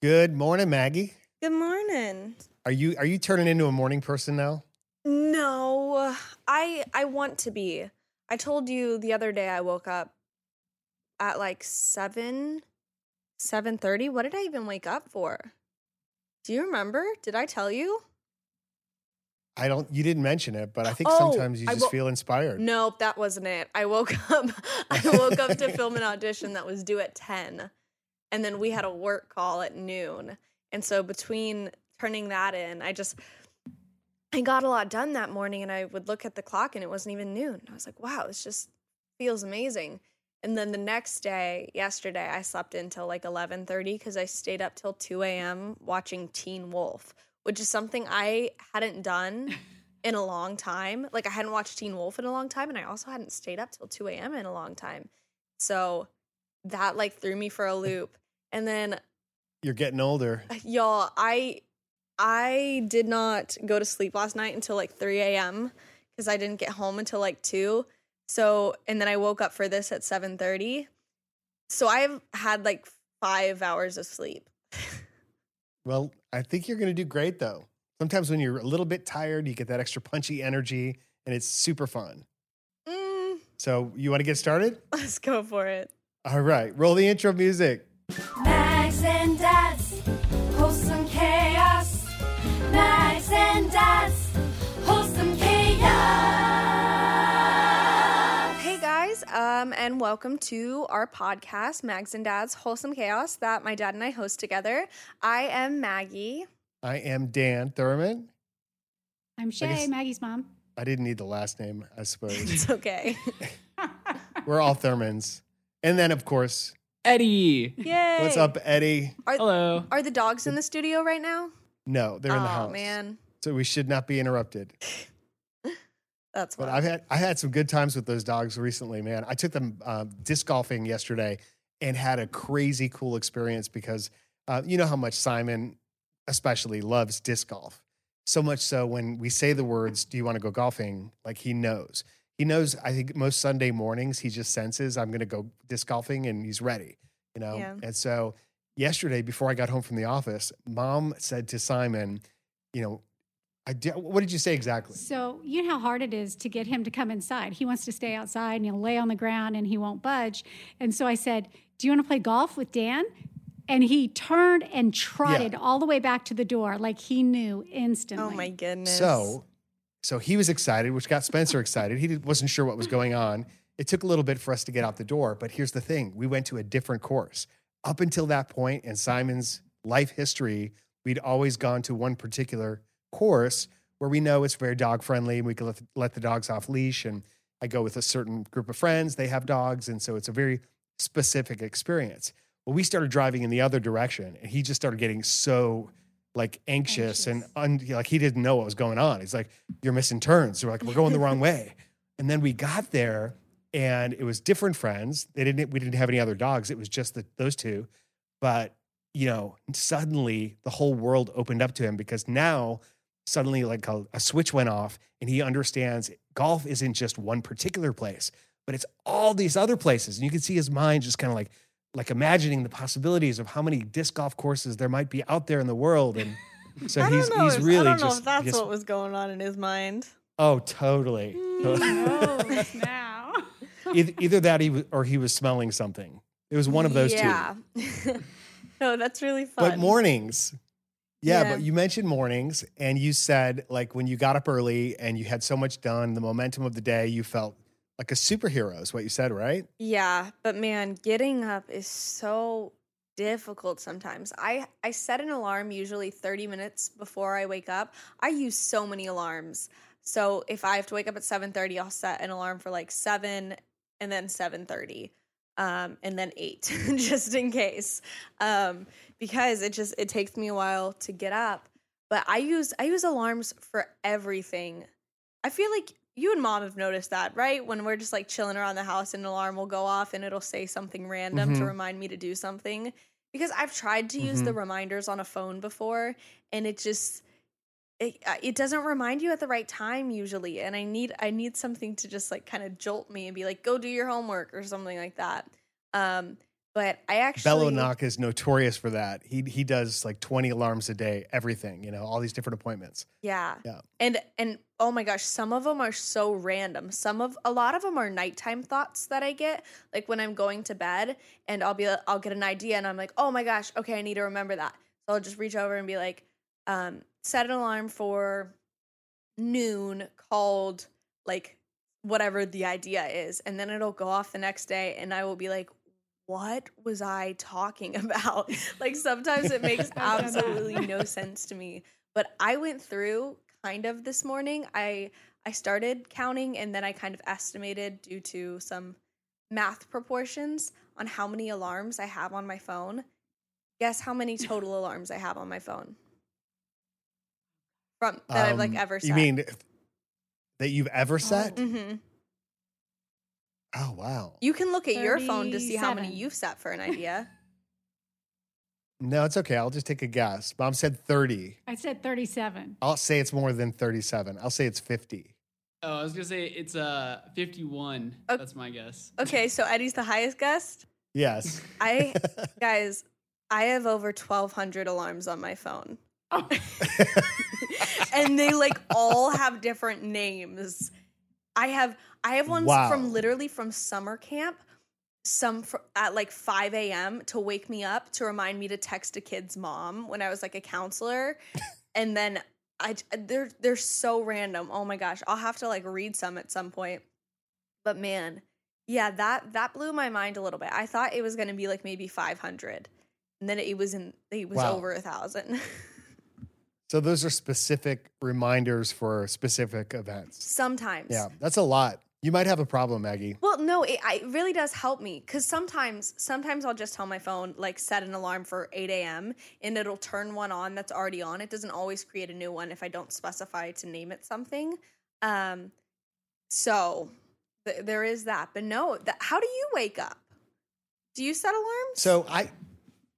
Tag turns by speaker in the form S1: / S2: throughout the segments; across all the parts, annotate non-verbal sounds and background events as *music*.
S1: Good morning, Maggie.
S2: Good morning.
S1: Are you are you turning into a morning person now?
S2: No, I I want to be. I told you the other day I woke up at like 7 7:30. What did I even wake up for? Do you remember? Did I tell you?
S1: I don't. You didn't mention it, but I think
S2: Oh,
S1: sometimes you just
S2: wo-
S1: feel inspired.
S2: Nope, that wasn't it. I woke *laughs* up I woke up to film an audition that was due at 10. And then we had a work call at noon. And so between turning that in, I just I got a lot done that morning and I would look at the clock and it wasn't even noon. I was like, wow, this just feels amazing. And then the next day, yesterday, I slept until like 11:30 because I stayed up till 2 a.m. watching Teen Wolf, which is something I hadn't done *laughs* in a long time. Like I hadn't watched Teen Wolf in a long time, and I also hadn't stayed up till 2 a.m. in a long time. So that like threw me for a loop. And then
S1: You're getting older.
S2: y'all, I I did not go to sleep last night until like 3 a.m. because I didn't get home until like 2. So and then I woke up for this at 7:30. So I've had like five hours of sleep.
S1: Well, I think you're going to do great though. Sometimes when you're a little bit tired, you get that extra punchy energy, and it's super fun.
S2: Mm,
S1: So you want to get started? *laughs*
S2: let's go for it.
S1: All right, roll the intro music.
S3: Mags and Dad's wholesome chaos. Mags and Dad's wholesome chaos.
S2: Hey guys, um, and welcome to our podcast, Mags and Dad's Wholesome Chaos, that my dad and I host together. I am Maggie.
S1: I am Dan Thurman.
S4: I'm Shay,
S1: guess-
S4: Maggie's mom.
S1: I didn't need the last name, I suppose. *laughs*
S2: It's okay. *laughs*
S1: We're all Thurmans. And then, of course,
S5: Eddie.
S2: Yay!
S1: what's up, Eddie?
S2: Are,
S5: Hello.
S2: are the dogs in the studio right now?
S1: No, they're in the
S2: oh
S1: house.
S2: man,
S1: So we should not be interrupted.
S2: that's
S1: But. I've had I had some good times with those dogs recently, man. I took them um, disc golfing yesterday and had a crazy cool experience because uh, you know how much Simon, especially, loves disc golf. So much so when we say the words, "Do you want to go golfing?" Like he knows. He knows. I think most Sunday mornings he just senses I'm going to go disc golfing and he's ready. You know.
S2: Yeah.
S1: And so yesterday, before I got home from the office, Mom said to Simon, "You know." I did, what did you say exactly?
S4: So, you know how hard it is to get him to come inside. He wants to stay outside and he'll lay on the ground and he won't budge. And so I said, Do you want to play golf with Dan? And he turned and trotted all the way back to the door like he knew instantly.
S2: oh my goodness.
S1: So, so he was excited, which got Spencer excited. He wasn't sure what was going on. It took a little bit for us to get out the door, but here's the thing: we went to a different course. Up until that point in Simon's life history, we'd always gone to one particular course where we know it's very dog friendly and we can let the, let the dogs off leash. And I go with a certain group of friends; they have dogs, and so it's a very specific experience. Well, we started driving in the other direction, and he just started getting so like anxious, and un, like he didn't know what was going on. He's like, "You're missing turns." We're like, "We're going the wrong way." And then we got there, and it was different friends. They didn't. We didn't have any other dogs. It was just the, those two. But you know, suddenly the whole world opened up to him because now suddenly like a, a switch went off, and he understands golf isn't just one particular place, but it's all these other places. And you can see his mind just kind of like like imagining the possibilities of how many disc golf courses there might be out there in the world. And *laughs* so
S2: I don't
S1: he's
S2: know.
S1: he's
S2: if-
S1: really
S2: I don't know
S1: just
S2: if that's
S1: just-
S2: what was going on in his mind.
S1: oh totally. *laughs*
S4: Oh, now.
S1: either, either that he was, or he was smelling something. It was one of those two.
S2: yeah. *laughs* No, that's really fun.
S1: But mornings. Yeah,
S2: Yeah.
S1: but you mentioned mornings and you said like when you got up early and you had so much done, the momentum of the day, you felt like a superhero is what you said, right?
S2: Yeah, but man, getting up is so difficult sometimes. I I set an alarm usually 30 minutes before I wake up. I use so many alarms. So if I have to wake up at 7:30, I'll set an alarm for like 7 and then 7:30. Um, and then 8 *laughs* just in case. Um, because it just it takes me a while to get up. But I use I use alarms for everything. I feel like you and mom have noticed that, right? When we're just like chilling around the house, an alarm will go off and it'll say something random to
S1: Mhm.
S2: remind me to do something. Because I've tried to use the reminders on a phone before, and it just it uh, it doesn't remind you at the right time usually. And I need I need something to just like kind of jolt me and be like, go do your homework or something like that. Um, but I actually
S1: Bello Knock is notorious for that. He he does like 20 alarms a day, everything, you know, all these different appointments.
S2: Yeah.
S1: Yeah.
S2: And and oh my gosh, some of them are so random. Some of a lot of them are nighttime thoughts that I get, like when I'm going to bed and I'll be I'll get an idea and I'm like, "Oh my gosh, okay, I need to remember that." So I'll just reach over and be like, um, set an alarm for noon called like whatever the idea is and then it'll go off the next day and I will be like what was I talking *laughs* about? like sometimes it makes *laughs*
S4: I've done that.
S2: absolutely no sense to me. But I went through kind of this morning. I I started counting and then I kind of estimated due to some math proportions on how many alarms I have on my phone. Guess how many *laughs* total alarms I have on my phone? From that I've like
S1: Um,
S2: ever set.
S1: You mean that you've ever set?
S2: mm-hmm
S1: Oh, wow.
S2: You can look at your phone to see how many you've set for an idea.
S1: No, it's okay. I'll just take a guess. Mom said 30.
S4: I said 37.
S1: I'll say it's more than 37. I'll say it's 50.
S5: Oh, I was gonna say it's uh 51.
S2: Ok-
S5: That's my guess.
S2: okay, so Eddie's the highest guest.
S1: Yes.
S2: I *laughs* guys, I have over 1200 alarms on my phone.
S4: Oh, *laughs*
S2: and they like all have different names. I have I have ones
S1: Wow.
S2: from literally from summer camp, some fr- at like 5 a.m. to wake me up to remind me to text a kid's mom when I was like a counselor. *laughs* and then I they're they're so random. Oh my gosh, I'll have to like read some at some point. But man, yeah, that that blew my mind a little bit. I thought it was going to be like maybe 500. And then it was in it was
S1: Wow.
S2: over a thousand. *laughs*
S1: so those are specific reminders for specific events.
S2: Sometimes.
S1: Yeah, that's a lot. You might have a problem, Maggie.
S2: Well, no, it, it really does help me because sometimes, sometimes I'll just tell my phone like set an alarm for eight a.m. and it'll turn one on that's already on. It doesn't always create a new one if I don't specify to name it something. Um, so th- there is that. But no, that, how do you wake up? Do you set alarms?
S1: So I,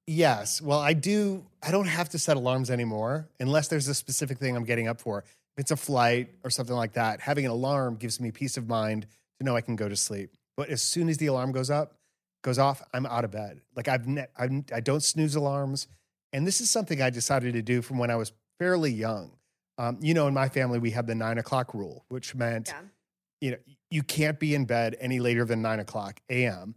S1: yes. Well, I do. I don't have to set alarms anymore unless there's a specific thing I'm getting up for. If it's a flight or something like that, having an alarm gives me peace of mind to know I can go to sleep. But as soon as the alarm goes up, goes off, I'm out of bed. Like I've, ne- I'm, I don't snooze alarms, and this is something I decided to do from when I was fairly young. Um, you know, in my family, we had the nine o'clock rule, which meant
S2: yeah.
S1: you know you can't be in bed any later than 9 o'clock am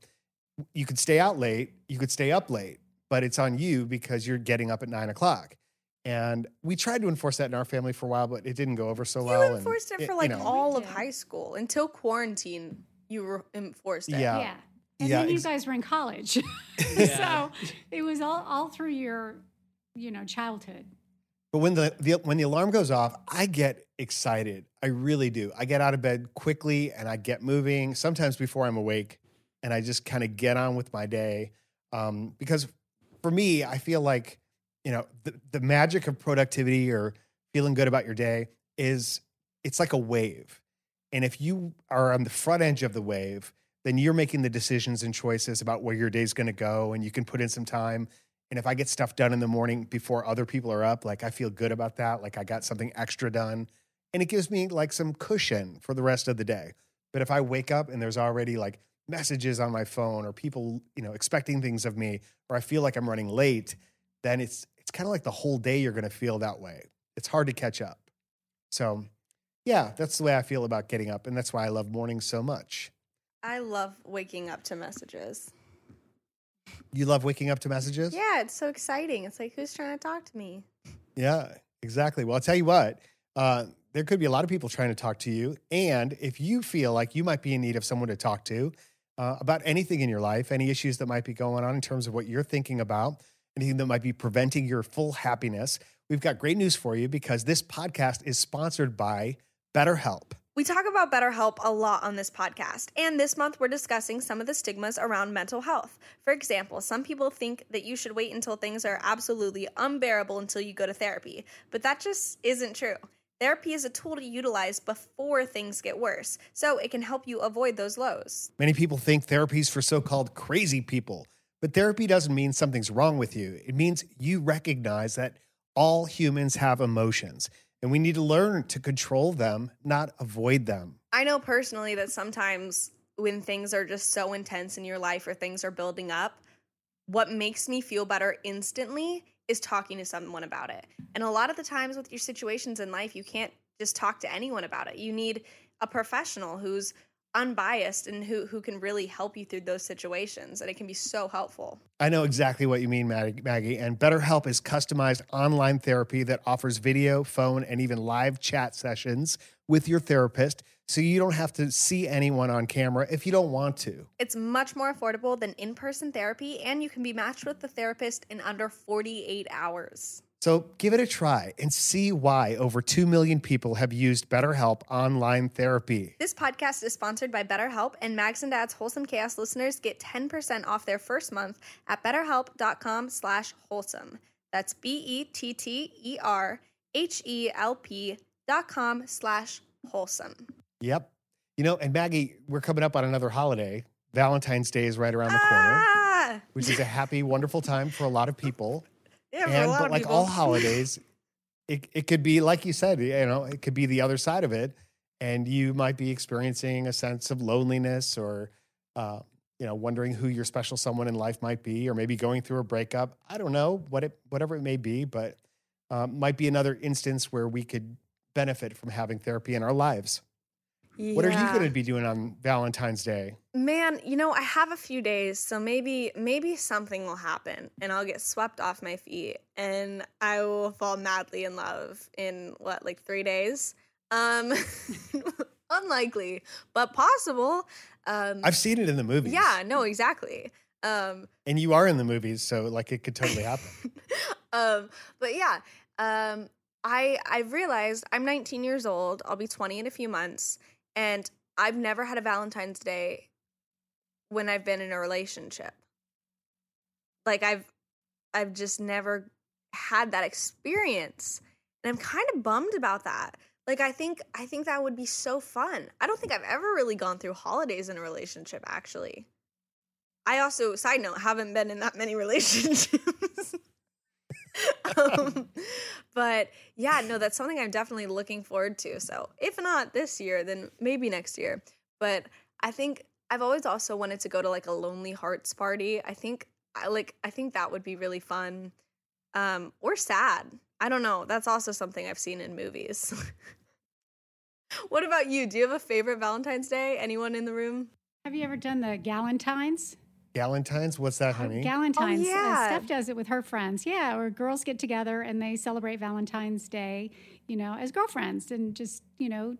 S1: you could stay out late you could stay up late but it's on you because you're getting up at 9 o'clock and we tried to enforce that in our family for a while but it didn't go over so
S2: You
S1: well and
S2: enforced it
S1: it-
S2: for
S1: you
S2: like
S1: know.
S2: all of high school until quarantine. You re- enforced it.
S1: Yeah.
S4: yeah. And
S1: Yeah,
S4: then you
S1: ex-
S4: guys were in college. *laughs*
S5: Yeah.
S4: so it was all, all through your, you know, childhood.
S1: But when the, the when the alarm goes off, I get excited. I really do. I get out of bed quickly and I get moving. Sometimes before I'm awake, and I just kind of get on with my day. Um, because for me, I feel like you know the the magic of productivity or feeling good about your day is it's like a wave, and if you are on the front edge of the wave, then you're making the decisions and choices about where your day's going to go, and you can put in some time. And if I get stuff done in the morning before other people are up, like I feel good about that. Like I got something extra done. And it gives me like some cushion for the rest of the day. But if I wake up and there's already like messages on my phone or people, you know, expecting things of me, or I feel like I'm running late, then it's it's kind of like the whole day you're gonna feel that way. It's hard to catch up. So yeah, that's the way I feel about getting up. And that's why I love mornings so much.
S2: I love waking up to messages.
S1: You love waking up to messages?
S2: Yeah, it's so exciting. It's like, who's trying to talk to me?
S1: Yeah, exactly. Well, I'll tell you what, uh, there could be a lot of people trying to talk to you. And if you feel like you might be in need of someone to talk to uh, about anything in your life, any issues that might be going on in terms of what you're thinking about, anything that might be preventing your full happiness, we've got great news for you because this podcast is sponsored by BetterHelp.
S2: We talk about BetterHelp a lot on this podcast, and this month we're discussing some of the stigmas around mental health. For example, some people think that you should wait until things are absolutely unbearable until you go to therapy, but that just isn't true. Therapy is a tool to utilize before things get worse, so it can help you avoid those lows.
S1: Many people think therapy is for so called crazy people, but therapy doesn't mean something's wrong with you. It means you recognize that all humans have emotions and we need to learn to control them, not avoid them.
S2: I know personally that sometimes when things are just so intense in your life or things are building up, what makes me feel better instantly is talking to someone about it. And a lot of the times with your situations in life, you can't just talk to anyone about it. You need a professional who's unbiased and who who can really help you through those situations and it can be so helpful.
S1: I know exactly what you mean, Maggie. And BetterHelp is customized online therapy that offers video, phone, and even live chat sessions with your therapist so you don't have to see anyone on camera if you don't want to.
S2: It's much more affordable than in-person therapy and you can be matched with the therapist in under 48 hours.
S1: So give it a try and see why over 2 million people have used BetterHelp online therapy.
S2: This podcast is sponsored by BetterHelp, and Mags and Dad's Wholesome Chaos listeners get 10% off their first month at betterhelp.com slash wholesome. That's E B-E-T-T-E-R-H-E-L-P dot com slash wholesome.
S1: Yep. You know, and Maggie, we're coming up on another holiday. Valentine's Day is right around the corner,
S2: Ah!
S1: which is a happy, wonderful time for a lot of people. *laughs*
S2: Yeah,
S1: and but like
S2: people.
S1: all holidays, *laughs* it, it could be like you said, you know, it could be the other side of it, and you might be experiencing a sense of loneliness or, uh, you know, wondering who your special someone in life might be, or maybe going through a breakup. I don't know what it, whatever it may be, but um, might be another instance where we could benefit from having therapy in our lives. What are you going to be doing on Valentine's Day?
S2: Man, you know, I have a few days, so maybe maybe something will happen and I'll get swept off my feet and I will fall madly in love in what, like 3 days? Um *laughs* unlikely, but possible. Um
S1: I've seen it in the movies.
S2: Yeah, no, exactly. Um
S1: and you are in the movies, so like it could totally happen. *laughs*
S2: um, but yeah, um, I I've realized I'm 19 years old. I'll be 20 in a few months, and I've never had a Valentine's Day when I've been in a relationship. Like I've I've just never had that experience, and I'm kind of bummed about that. Like I think I think that would be so fun. I don't think I've ever really gone through holidays in a relationship actually. I also, side note, haven't been in that many *laughs* relationships. *laughs* um, but yeah, no, that's something I'm definitely looking forward to. So if not this year, then maybe next year. But I think I've always also wanted to go to like a Lonely Hearts party. I think I like I think that would be really fun. Um, or sad. I don't know. That's also something I've seen in movies. *laughs* what about you? Do you have a favorite Valentine's Day? Anyone in the room?
S4: Have you ever done the Galentines?
S1: Galentine's, what's that, honey?
S4: Galentines. uh,
S2: yeah.
S4: Steph does it with her friends. Yeah, where girls get together and they celebrate Valentine's Day, you know, as girlfriends and just, you know,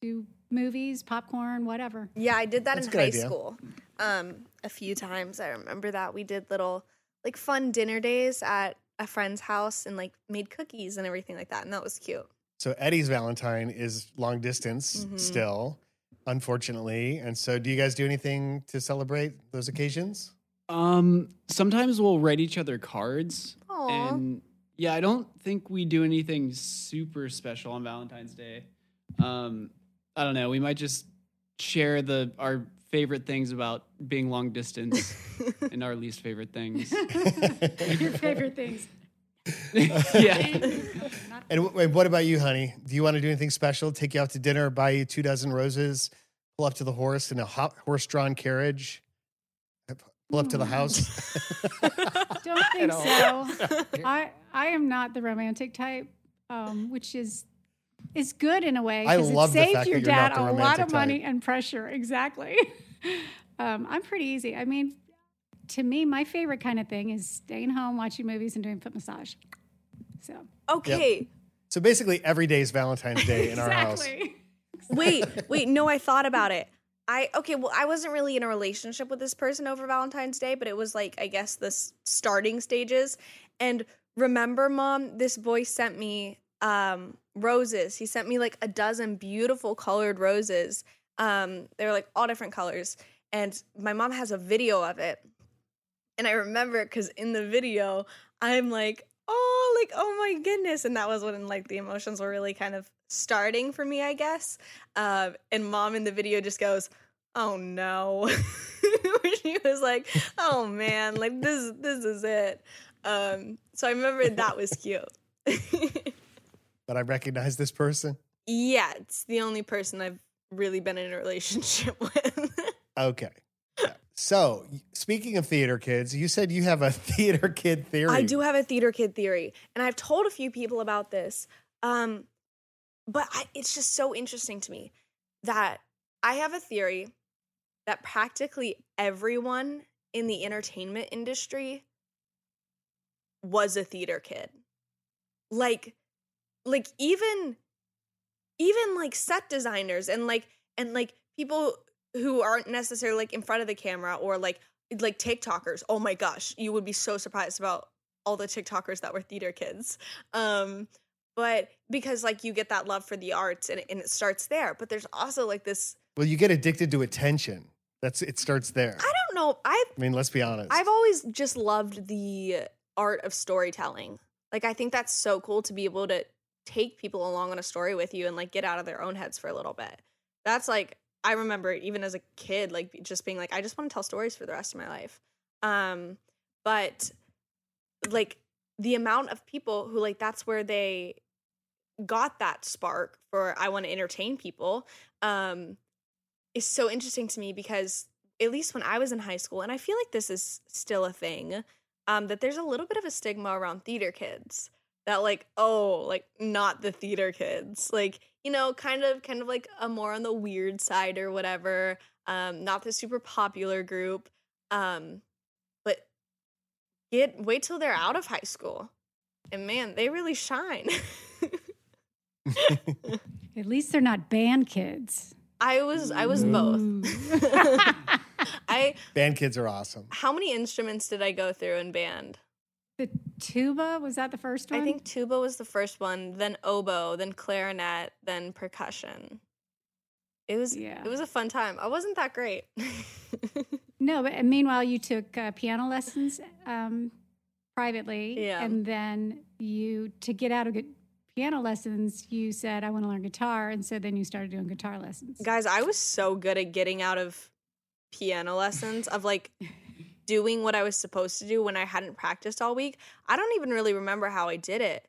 S4: do movies, popcorn, whatever.
S2: Yeah, I did that
S1: That's
S2: in high
S1: idea.
S2: school. Um, a few times. I remember that we did little like fun dinner days at a friend's house and like made cookies and everything like that, and that was cute.
S1: So Eddie's Valentine is long distance
S2: Mhm.
S1: still, unfortunately. And so, do you guys do anything to celebrate those occasions?
S5: Um, sometimes we'll write each other cards,
S2: Aw.
S5: and yeah, I don't think we do anything super special on Valentine's Day. Um, I don't know. We might just share the our favorite things about being long distance *laughs* and our least favorite things. *laughs*
S4: Your favorite things. *laughs*
S5: yeah.
S1: And w- wait, what about you, honey? Do you want to do anything special? Take you out to dinner, buy you two dozen roses, pull up to the horse in a ho- horse-drawn carriage, pull up to the house. *laughs*
S4: Don't *laughs* think so. *laughs* I I am not the romantic type, um, which is is good in a way.
S1: because
S4: it
S1: the
S4: saved your
S1: you're
S4: dad a lot
S1: romantic
S4: of money and pressure. Exactly. um, I'm pretty easy. I mean, to me, my favorite kind of thing is staying home, watching movies, and doing foot massage. So
S2: Okay.
S1: So basically, every day is Valentine's Day in our house. *laughs*
S4: exactly.
S2: wait, *laughs* wait, no, I thought about it. I okay, well, I wasn't really in a relationship with this person over Valentine's Day, but it was like I guess the s- starting stages. And remember, mom, this boy sent me um roses. He sent me like a dozen beautiful colored roses. Um, they were like all different colors, and my mom has a video of it. And I remember because in the video, I'm like, like, oh my goodness. And that was when like the emotions were really kind of starting for me, I guess. Uh, and mom in the video just goes, oh no. *laughs* she was like, oh man, like this, this is it. Um, so I remember that was cute. *laughs*
S1: But I recognize this person.
S2: yeah, it's the only person I've really been in a relationship *laughs* with.
S1: Okay. So, speaking of theater kids, you said you have a *laughs* theater kid theory.
S2: I do have a theater kid theory, and I've told a few people about this. Um, but I, it's just so interesting to me that I have a theory that practically everyone in the entertainment industry was a theater kid. Like, like even, even like set designers and like and like people who aren't necessarily like in front of the camera or like like TikTokers. Oh my gosh, you would be so surprised about all the TikTokers that were theater kids. Um, but because like you get that love for the arts and, and it starts there. But there's also like this.
S1: Well, you get addicted to attention. That's it starts there.
S2: I don't know. I
S1: I mean, let's be honest.
S2: I've always just loved the art of storytelling. Like I think that's so cool to be able to take people along on a story with you and like get out of their own heads for a little bit. That's like I remember even as a kid like just being like I just want to tell stories for the rest of my life. Um but like the amount of people who like that's where they got that spark for I want to entertain people um is so interesting to me because at least when I was in high school, and I feel like this is still a thing, um, that there's a little bit of a stigma around theater kids. That like, oh, like not the theater kids, like you know, kind of, kind of like a more on the weird side or whatever. Um, not the super popular group. Um, but get wait till they're out of high school, and man, they really shine. *laughs*
S4: At least they're not band kids.
S2: I was, I was both. *laughs* I
S1: Band kids are awesome.
S2: how many instruments did I go through in band?
S4: The tuba was that the first one?
S2: I think tuba was the first one, then oboe, then clarinet, then percussion. It was
S4: Yeah.
S2: it was a fun time. I wasn't that great. *laughs*
S4: No, but meanwhile, you took uh, piano lessons um, privately,
S2: Yeah.
S4: and then you to get out of good piano lessons, you said, "I want to learn guitar," and so then you started doing guitar lessons.
S2: Guys, I was so good at getting out of piano lessons of like doing what I was supposed to do when I hadn't practiced all week. I don't even really remember how I did it.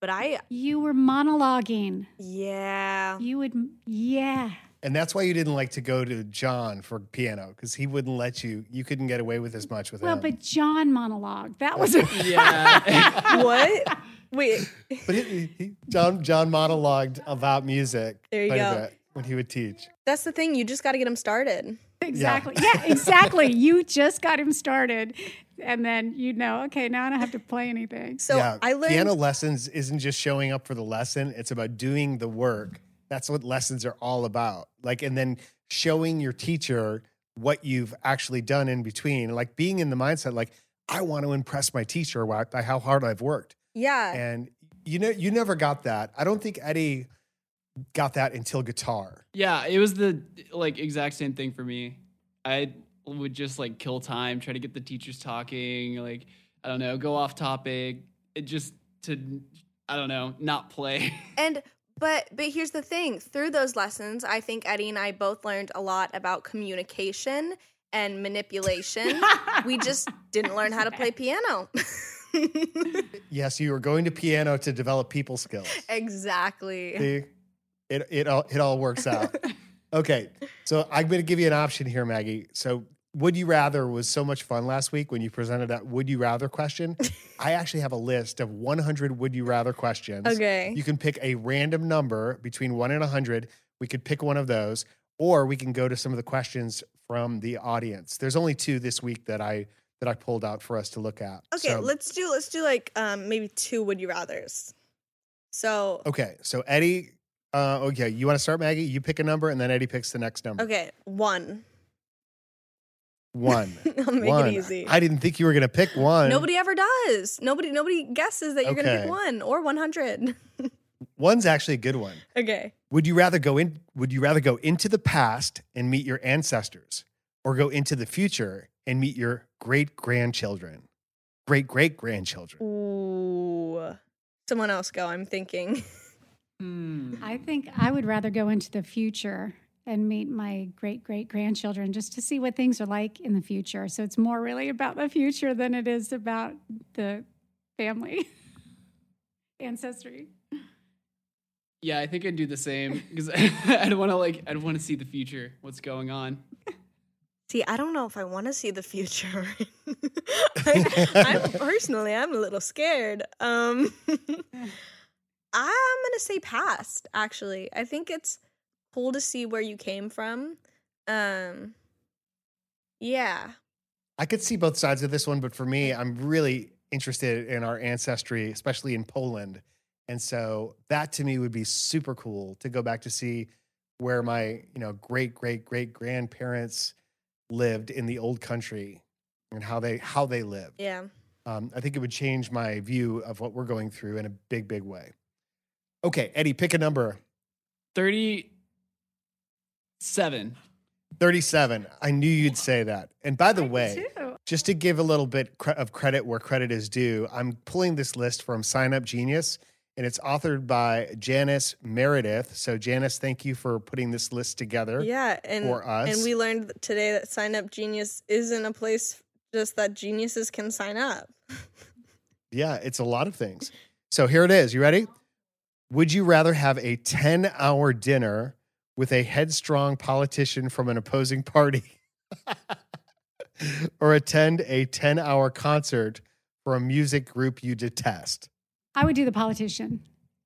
S2: But I
S4: You were monologuing.
S2: yeah.
S4: You would, yeah.
S1: And that's why you didn't like to go to John for piano because he wouldn't let you. You couldn't get away with as much with
S4: Well,
S1: him.
S4: Well, but John monologue. That was a *laughs*
S5: Yeah. *laughs*
S2: what? Wait. *laughs*
S1: But he, he, John John monologued about music
S2: There you go.
S1: when he would teach.
S2: That's the thing. You just got to get him started.
S4: Exactly. Yeah, exactly. You just got him started, and then you know, okay, now I don't have to play anything.
S2: So
S1: yeah,
S2: I learned
S1: piano lessons isn't just showing up for the lesson; it's about doing the work. That's what lessons are all about. Like, and then showing your teacher what you've actually done in between. Like being in the mindset, like I want to impress my teacher by by how hard I've worked.
S2: Yeah.
S1: And you know, you never got that. I don't think Eddie got that until guitar.
S5: Yeah, it was the like exact same thing for me. I would just like kill time, try to get the teachers talking, like I don't know, go off topic. It just to I don't know, not play. *laughs*
S2: And but but here's the thing, through those lessons, I think Eddie and I both learned a lot about communication and manipulation. we *laughs* just didn't learn how to play piano. *laughs*
S1: Yes, you were going to piano to develop people skills.
S2: exactly.
S1: See, it it all it all works out. *laughs* Okay, so I'm going to give you an option here, Maggie. So, would you rather was so much fun last week when you presented that would you rather question. *laughs* I actually have a list of 100 would you rather questions.
S2: Okay.
S1: You can pick a random number between one and 100. We could pick one of those, or we can go to some of the questions from the audience. There's only two this week that I that I pulled out for us to look at.
S2: Okay,
S1: So-
S2: let's do let's do like um maybe two would you rather's. So
S1: Okay, so Eddie, uh, okay, you want to start, Maggie? You pick a number, and then Eddie picks the next number.
S2: okay, one.
S1: One. *laughs*
S2: I'll make
S1: one.
S2: it easy.
S1: I didn't think you were gonna pick one.
S2: Nobody ever does. Nobody nobody guesses that you're gonna
S1: Okay.
S2: pick one or one hundred. *laughs*
S1: One's actually a good one.
S2: okay.
S1: Would you rather go in? Would you rather go into the past and meet your ancestors, or go into the future and meet your great grandchildren, great great grandchildren?
S2: Ooh. Someone else go. I'm thinking. *laughs*
S5: Hmm.
S4: I think I would rather go into the future and meet my great great grandchildren just to see what things are like in the future. So it's more really about the future than it is about the family *laughs* ancestry.
S5: Yeah, I think I'd do the same because *laughs* I'd want to like I'd want to see the future, what's going on.
S2: See, I don't know if I want to see the future. *laughs* I, I'm personally, I'm a little scared. Um, I'm gonna say past. Actually, I think it's cool to see where you came from. Um, yeah,
S1: I could see both sides of this one, but for me, I'm really interested in our ancestry, especially in Poland. And so that to me would be super cool to go back to see where my, you know, great great great grandparents lived in the old country and how they how they lived.
S2: yeah.
S1: Um, I think it would change my view of what we're going through in a big big way. Okay, Eddie, pick a number.
S5: Thirty-seven.
S1: 37. I knew you'd say that. And by the way, just to give a little bit cre- of credit where credit is due, I'm pulling this list from Sign Up Genius, and it's authored by Janice Meredith. So, Janice, thank you for putting this list together.
S2: Yeah, and
S1: for us.
S2: and we learned today that Sign Up Genius isn't a place just that geniuses can sign up. *laughs*
S1: Yeah, it's a lot of things. So, here it is. You ready? Would you rather have a 10 hour dinner with a headstrong politician from an opposing party *laughs* or attend a 10 hour concert for a music group you detest?
S4: I would do the politician.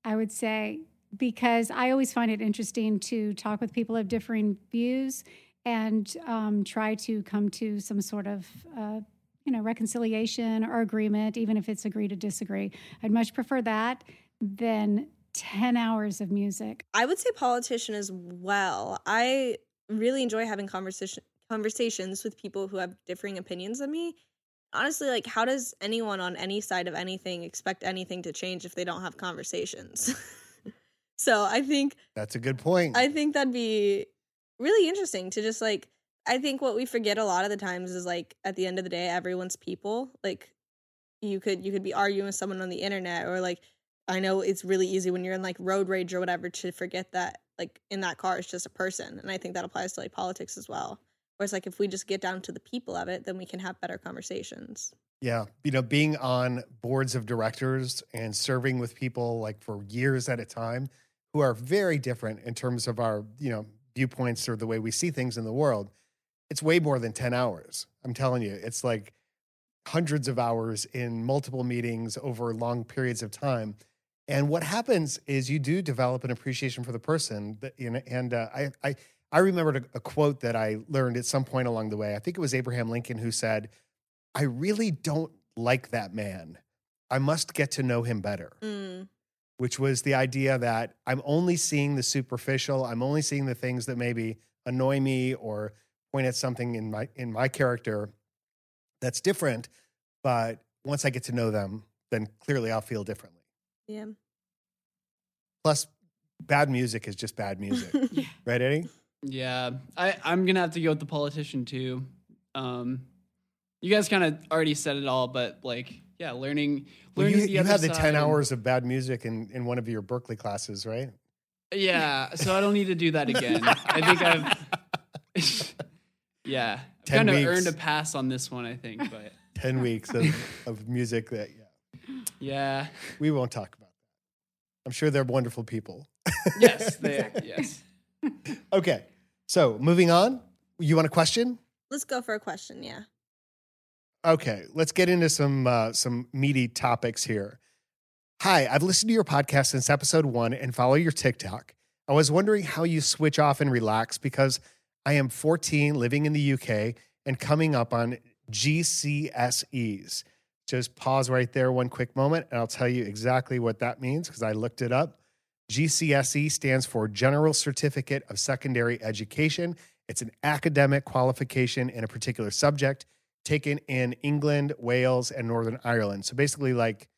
S4: I would say because I always find it interesting to talk with people of differing views and um, try to come to some sort of uh, you know reconciliation or agreement, even if it's agree to disagree. I'd much prefer that than ten hours of music.
S2: I would say politician as well. I really enjoy having conversation conversations with people who have differing opinions than me. Honestly, like how does anyone on any side of anything expect anything to change if they don't have conversations? *laughs* so I think
S1: That's a good point.
S2: I think that'd be really interesting to just like I think what we forget a lot of the times is like at the end of the day everyone's people. Like you could you could be arguing with someone on the internet or like I know it's really easy when you're in like road rage or whatever to forget that like in that car it's just a person. And I think that applies to like politics as well. Whereas like if we just get down to the people of it, then we can have better conversations.
S1: Yeah. You know, being on boards of directors and serving with people like for years at a time who are very different in terms of our, you know, viewpoints or the way we see things in the world, it's way more than 10 hours. I'm telling you, it's like hundreds of hours in multiple meetings over long periods of time. And what happens is you do develop an appreciation for the person. That, you know, and uh, I, I, I remembered a, a quote that I learned at some point along the way. I think it was Abraham Lincoln who said, I really don't like that man. I must get to know him better,
S2: Mm.
S1: which was the idea that I'm only seeing the superficial. I'm only seeing the things that maybe annoy me or point at something in my in my character that's different. But once I get to know them, then clearly I'll feel differently.
S2: Yeah.
S1: Plus, bad music is just bad music, *laughs* right, Eddie?
S5: Yeah, I I'm gonna have to go with the politician too. Um, you guys kind of already said it all, but like, yeah, learning
S1: Well,
S5: learning
S1: you
S5: the
S1: you
S5: other
S1: had the ten hours of bad music in in one of your Berklee classes, right?
S5: Yeah, so I don't need to do that again. I think I've. *laughs* yeah, I've
S1: 10
S5: kind of earned a pass on this one. I think, but *laughs*
S1: Ten weeks of, of music that yeah.
S5: yeah,
S1: We won't talk about that. I'm sure they're wonderful people.
S5: yes, *laughs* they, are. yes. *laughs*
S1: Okay. So moving on. You want a question?
S2: Let's go for a question, yeah.
S1: Okay, let's get into some uh, some meaty topics here. Hi, I've listened to your podcast since episode one and follow your TikTok. I was wondering how you switch off and relax because I am 14, living in the UK, and coming up on GCSEs. Just pause right there one quick moment, and I'll tell you exactly what that means because I looked it up. GCSE stands for General Certificate of Secondary Education. It's an academic qualification in a particular subject taken in England, Wales, and Northern Ireland. So basically, like,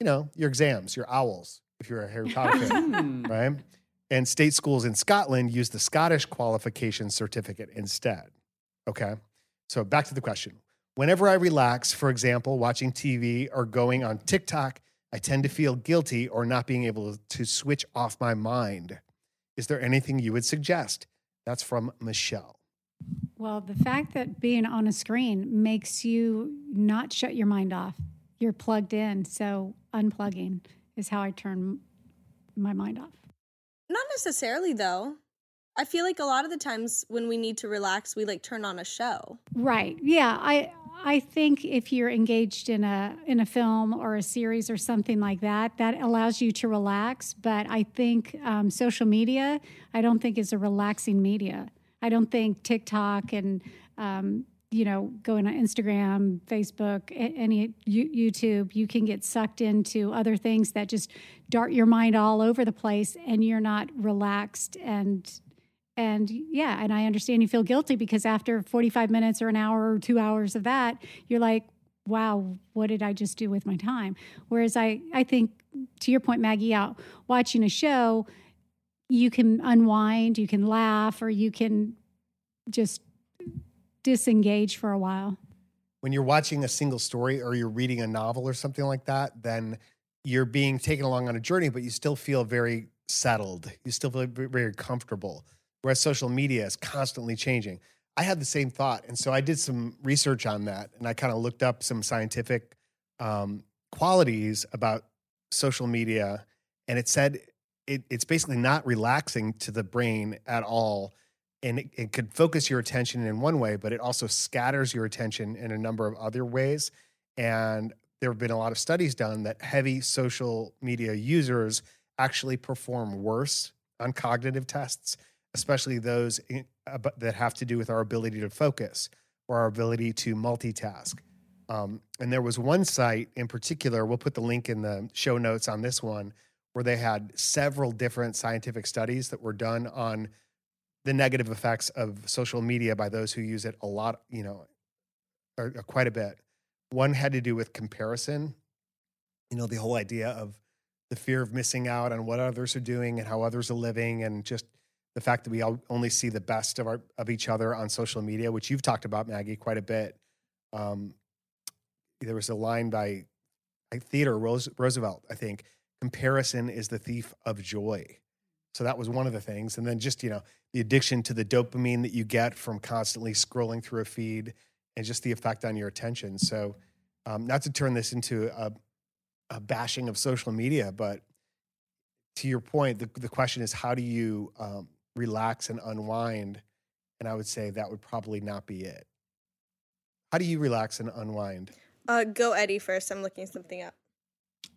S1: you know, your exams, your owls, if you're a Harry Potter fan,
S5: Hmm.
S1: right? And state schools in Scotland use the Scottish qualification certificate instead. Okay. So back to the question. Whenever I relax, for example, watching TV or going on TikTok, I tend to feel guilty or not being able to switch off my mind. Is there anything you would suggest? That's from Michelle.
S4: Well, the fact that being on a screen makes you not shut your mind off. You're plugged in. So unplugging is how I turn my mind off.
S2: Not necessarily though. I feel like a lot of the times when we need to relax, we like turn on a show.
S4: Right. Yeah. I I think if you're engaged in a in a film or a series or something like that, that allows you to relax. But I think um, social media, I don't think is a relaxing media. I don't think TikTok and um, you know going on Instagram, Facebook, any YouTube, you can get sucked into other things that just dart your mind all over the place, and you're not relaxed and and yeah, and I understand you feel guilty because after 45 minutes or an hour or two hours of that, you're like, wow, what did I just do with my time? Whereas I, I think, to your point, Maggie, out watching a show, you can unwind, you can laugh, or you can just disengage for a while.
S1: When you're watching a single story or you're reading a novel or something like that, then you're being taken along on a journey, but you still feel very settled. You still feel very very comfortable. Whereas social media is constantly changing. I had the same thought. And so I did some research on that and I kind of looked up some scientific um, qualities about social media. And it said it, it's basically not relaxing to the brain at all. And it, it could focus your attention in one way, but it also scatters your attention in a number of other ways. And there have been a lot of studies done that heavy social media users actually perform worse on cognitive tests, especially those in, ab- that have to do with our ability to focus or our ability to multitask. Um, and there was one site in particular, we'll put the link in the show notes on this one, where they had several different scientific studies that were done on the negative effects of social media by those who use it a lot, you know, or, or quite a bit. One had to do with comparison, you know, the whole idea of the fear of missing out on what others are doing and how others are living, and just the fact that we all only see the best of our of each other on social media, which you've talked about, Maggie, quite a bit. Um, there was a line by Theodore Roosevelt, I think, comparison is the thief of joy. So that was one of the things. And then just, you know, the addiction to the dopamine that you get from constantly scrolling through a feed and just the effect on your attention. So, um, not to turn this into a, a bashing of social media, but to your point, the, the question is how do you um, relax and unwind? And I would say that would probably not be it. How do you relax and unwind?
S2: Uh, go Eddie first. I'm looking something up.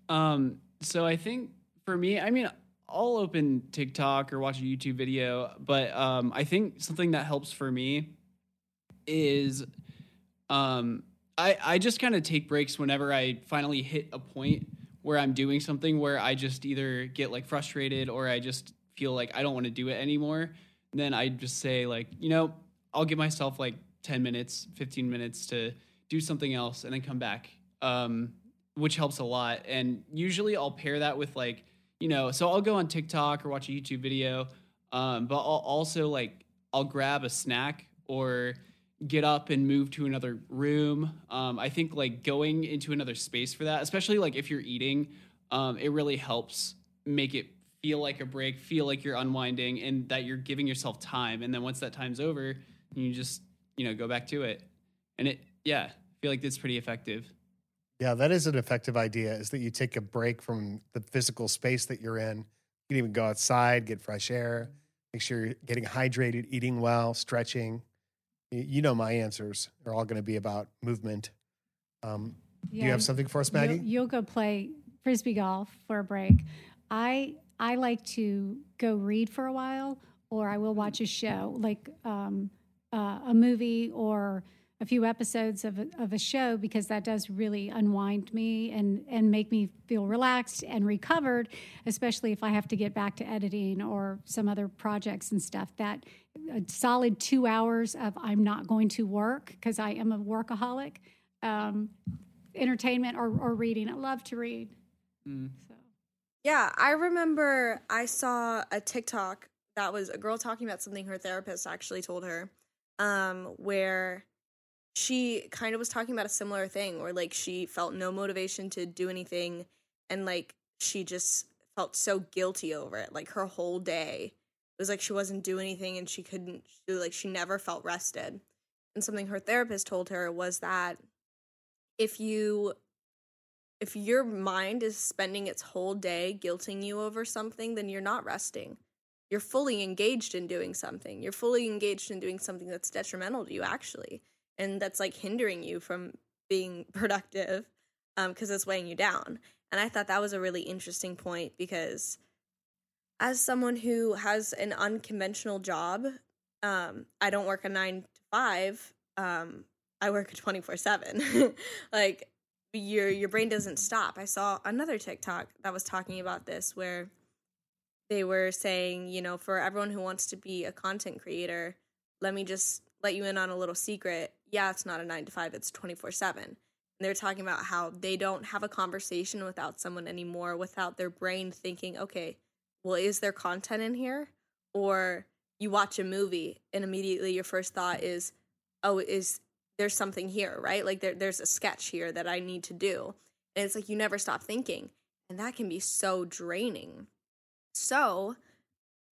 S5: Um, so I think for me, I mean, I'll open TikTok or watch a YouTube video, but um, I think something that helps for me is um, I I just kind of take breaks whenever I finally hit a point where I'm doing something where I just either get like frustrated or I just feel like I don't want to do it anymore. then I just say like, you know, I'll give myself like 10 minutes, 15 minutes to do something else and then come back. Um, which helps a lot. And usually I'll pair that with like, you know, so I'll go on TikTok or watch a YouTube video, um, but I'll also like I'll grab a snack or get up and move to another room. Um, I think like going into another space for that, especially like if you're eating, um, it really helps make it feel like a break, feel like you're unwinding, and that you're giving yourself time. And then once that time's over, you just you know go back to it. And it yeah, I feel like that's pretty effective.
S1: Yeah, that is an effective idea is that you take a break from the physical space that you're in. You can even go outside, get fresh air, make sure you're getting hydrated, eating well, stretching. You- You know, my answers are all going to be about movement. Um, do you have something for us,
S4: You'll-
S1: Maggie?
S4: You'll, go play frisbee golf for a break. I I like to go read for a while, or I will watch a show like um, uh, a movie or a few episodes of a, of a show because that does really unwind me and and make me feel relaxed and recovered especially if i have to get back to editing or some other projects and stuff. That a solid two hours of i'm not going to work because i am a workaholic um, entertainment or, or reading. I love to read.
S5: Mm.
S2: Yeah, I remember I saw a TikTok that was a girl talking about something her therapist actually told her, um, where she kind of was talking about a similar thing where like she felt no motivation to do anything and like she just felt so guilty over it. Like her whole day it was like she wasn't doing anything and she couldn't she, like she never felt rested. And something her therapist told her was that if you if your mind is spending its whole day guilting you over something, then you're not resting. You're fully engaged in doing something. You're fully engaged in doing something that's detrimental to you, actually, and that's like hindering you from being *laughs* productive because it's weighing you down. And I thought that was a really interesting point because as someone who has an unconventional job, um, I don't work a nine to five. Um, I work a twenty four seven. *laughs* Like your your brain doesn't stop. I saw another TikTok that was talking about this where they were saying, you know, for everyone who wants to be a content creator, let me just let you in on a little secret. Yeah, it's not a 9 to 5, it's 24/7. And they're talking about how they don't have a conversation without someone anymore without their brain thinking, "Okay, well is there content in here?" Or you watch a movie and immediately your first thought is, "Oh, is there's something here, right? Like there, there's a sketch here that I need to do. And it's like you never stop thinking. And that can be so draining. So,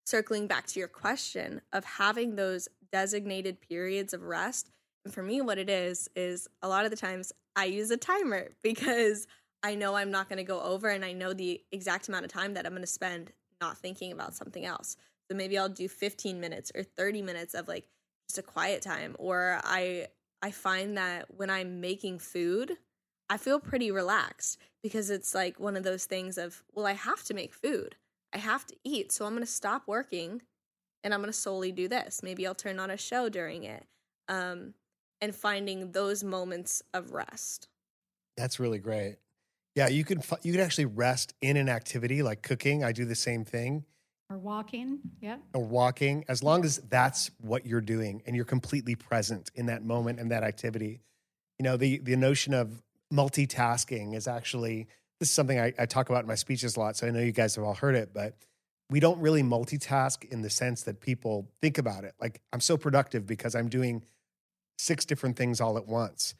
S2: circling back to your question of having those designated periods of rest, and for me, what it is, is a lot of the times I use a timer *laughs* because I know I'm not going to go over and I know the exact amount of time that I'm going to spend not thinking about something else. So maybe I'll do 15 minutes or 30 minutes of like just a quiet time or I I find that when I'm making food, I feel pretty relaxed because it's like one of those things of, well, I have to make food. I have to eat. So I'm going to stop working and I'm going to solely do this. Maybe I'll turn on a show during it. Um, and finding those moments of rest.
S1: That's really great. Yeah, you can you can actually rest in an activity like cooking. I do the same thing
S4: or walking yeah.
S1: or walking as long as that's what you're doing and you're completely present in that moment and that activity. You know, the the notion of multitasking is actually this is something I, I talk about in my speeches a lot. So I know you guys have all heard it, but we don't really multitask in the sense that people think about it. Like I'm so productive because I'm doing six different things all at once.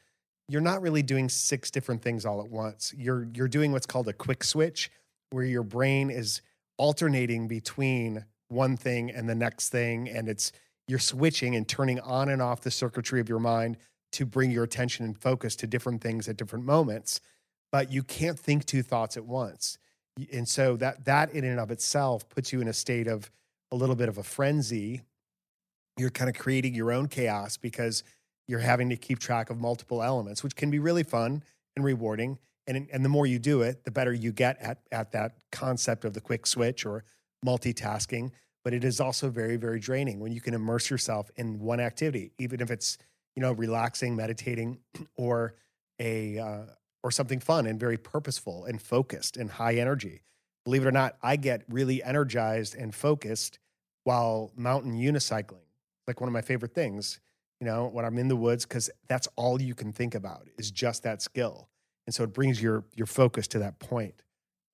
S1: You're not really doing six different things all at once. You're you're doing what's called a quick switch where your brain is alternating between one thing and the next thing and it's you're switching and turning on and off the circuitry of your mind to bring your attention and focus to different things at different moments but you can't think two thoughts at once. And so that that in and of itself puts you in a state of a little bit of a frenzy. You're kind of creating your own chaos because you're having to keep track of multiple elements which can be really fun and rewarding and and the more you do it the better you get at at that concept of the quick switch or multitasking. But it is also very very draining when you can immerse yourself in one activity even if it's you know relaxing meditating *clears throat* or a uh, or something fun and very purposeful and focused and high energy. Believe it or not i get really energized and focused while mountain unicycling like one of my favorite things you know when i'm in the woods because that's all you can think about is just that skill and so it brings your your focus to that point.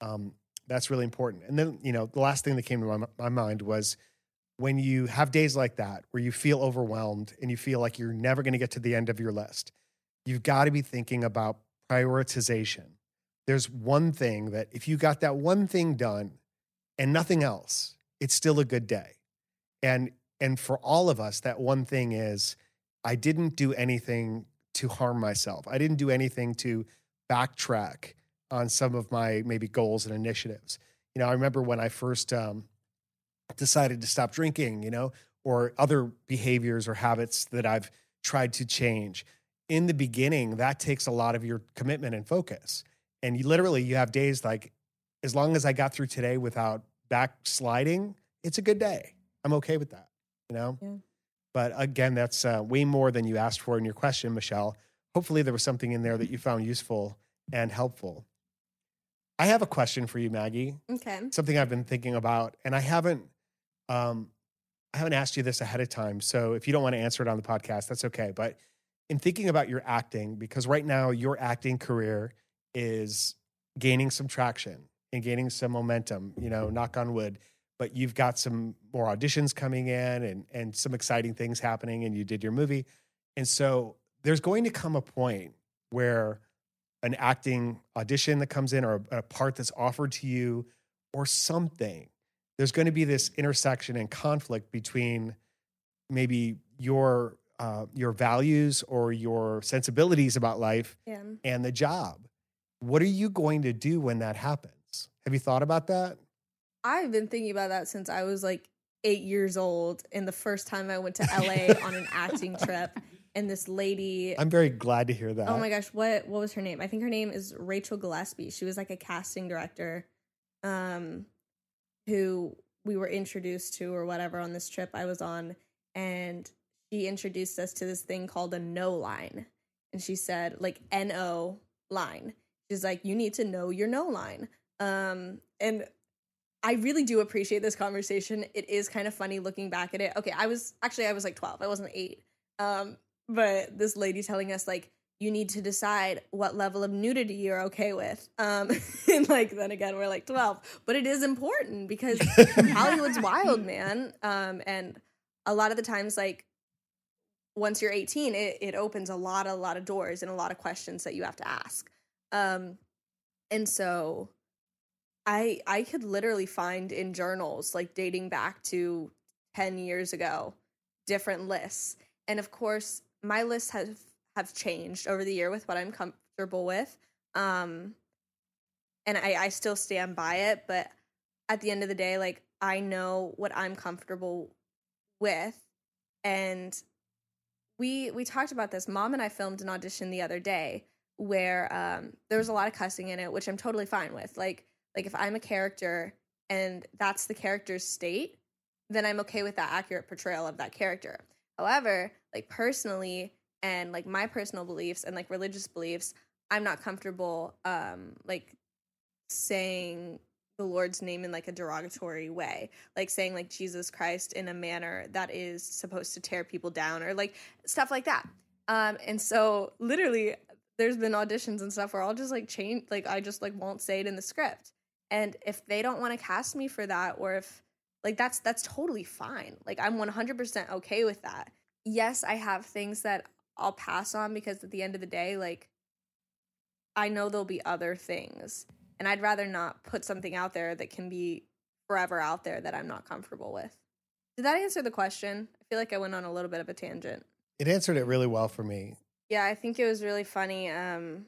S1: Um, that's really important. And then you know the last thing that came to my, my mind was when you have days like that where you feel overwhelmed and you feel like you're never going to get to the end of your list you've got to be thinking about prioritization. There's one thing that if you got that one thing done and nothing else it's still a good day. And and for all of us that one thing is i didn't do anything to harm myself. I didn't do anything to backtrack on some of my maybe goals and initiatives. You know i remember when i first um, decided to stop drinking you know or other behaviors or habits that i've tried to change. In the beginning that takes a lot of your commitment and focus. And you literally you have days like as long as i got through today without backsliding it's a good day. I'm okay with that you know?
S2: Yeah.
S1: But again, that's uh, way more than you asked for in your question, Michelle. Hopefully, there was something in there that you found useful and helpful. I have a question for you, Maggie.
S2: Okay.
S1: Something I've been thinking about, and I haven't, um, I haven't asked you this ahead of time. So if you don't want to answer it on the podcast, that's okay. But in thinking about your acting, because right now your acting career is gaining some traction and gaining some momentum. You know, knock on wood. But you've got some more auditions coming in and and some exciting things happening, and you did your movie, and so there's going to come a point where an acting audition that comes in or a, a part that's offered to you or something there's going to be this intersection and conflict between maybe your uh, your values or your sensibilities about life
S2: Yeah.
S1: and the job what are you going to do when that happens have you thought about that
S2: I've been thinking about that since I was like eight years old. And the first time I went to LA *laughs* on an acting trip, and this lady,
S1: i'm very glad to hear that
S2: oh my gosh, what what was her name? I think her name is Rachel Gillespie. She was like a casting director, um, who we were introduced to or whatever on this trip I was on, and she introduced us to this thing called a no line, and she said like N O line. She's like, you need to know your no line. Um, and I really do appreciate this conversation. It is kind of funny looking back at it. Okay, I was actually I was like 12. I wasn't 8. Um but this lady telling us like you need to decide what level of nudity you're okay with. Um *laughs* and like then again we're like 12. But it is important because Hollywood's wild, *laughs* man. Um and a lot of the times like once you're 18, it, it opens a lot, a lot of doors and a lot of questions that you have to ask. Um, and so I I could literally find in journals like dating back to 10 years ago different lists. And of course, my lists have have changed over the year with what I'm comfortable with. Um and I I still stand by it, but at the end of the day like I know what I'm comfortable with and we we talked about this mom and I filmed an audition the other day where um there was a lot of cussing in it, which I'm totally fine with. Like like if I'm a character and that's the character's state, then I'm okay with that accurate portrayal of that character. However, like personally and like my personal beliefs and like religious beliefs, I'm not comfortable um like saying the Lord's name in like a derogatory way, like saying like Jesus Christ in a manner that is supposed to tear people down or like stuff like that. Um and so literally there's been auditions and stuff where I'll just like change like I just like won't say it in the script. And if they don't want to cast me for that or if like that's that's totally fine. Like I'm 100% okay with that. Yes, I have things that I'll pass on because at the end of the day like I know there'll be other things. And I'd rather not put something out there that can be forever out there that I'm not comfortable with. Did that answer the question? I feel like I went on a little bit of a tangent.
S1: it answered it really well for me
S2: Yeah, I think it was really funny. Um,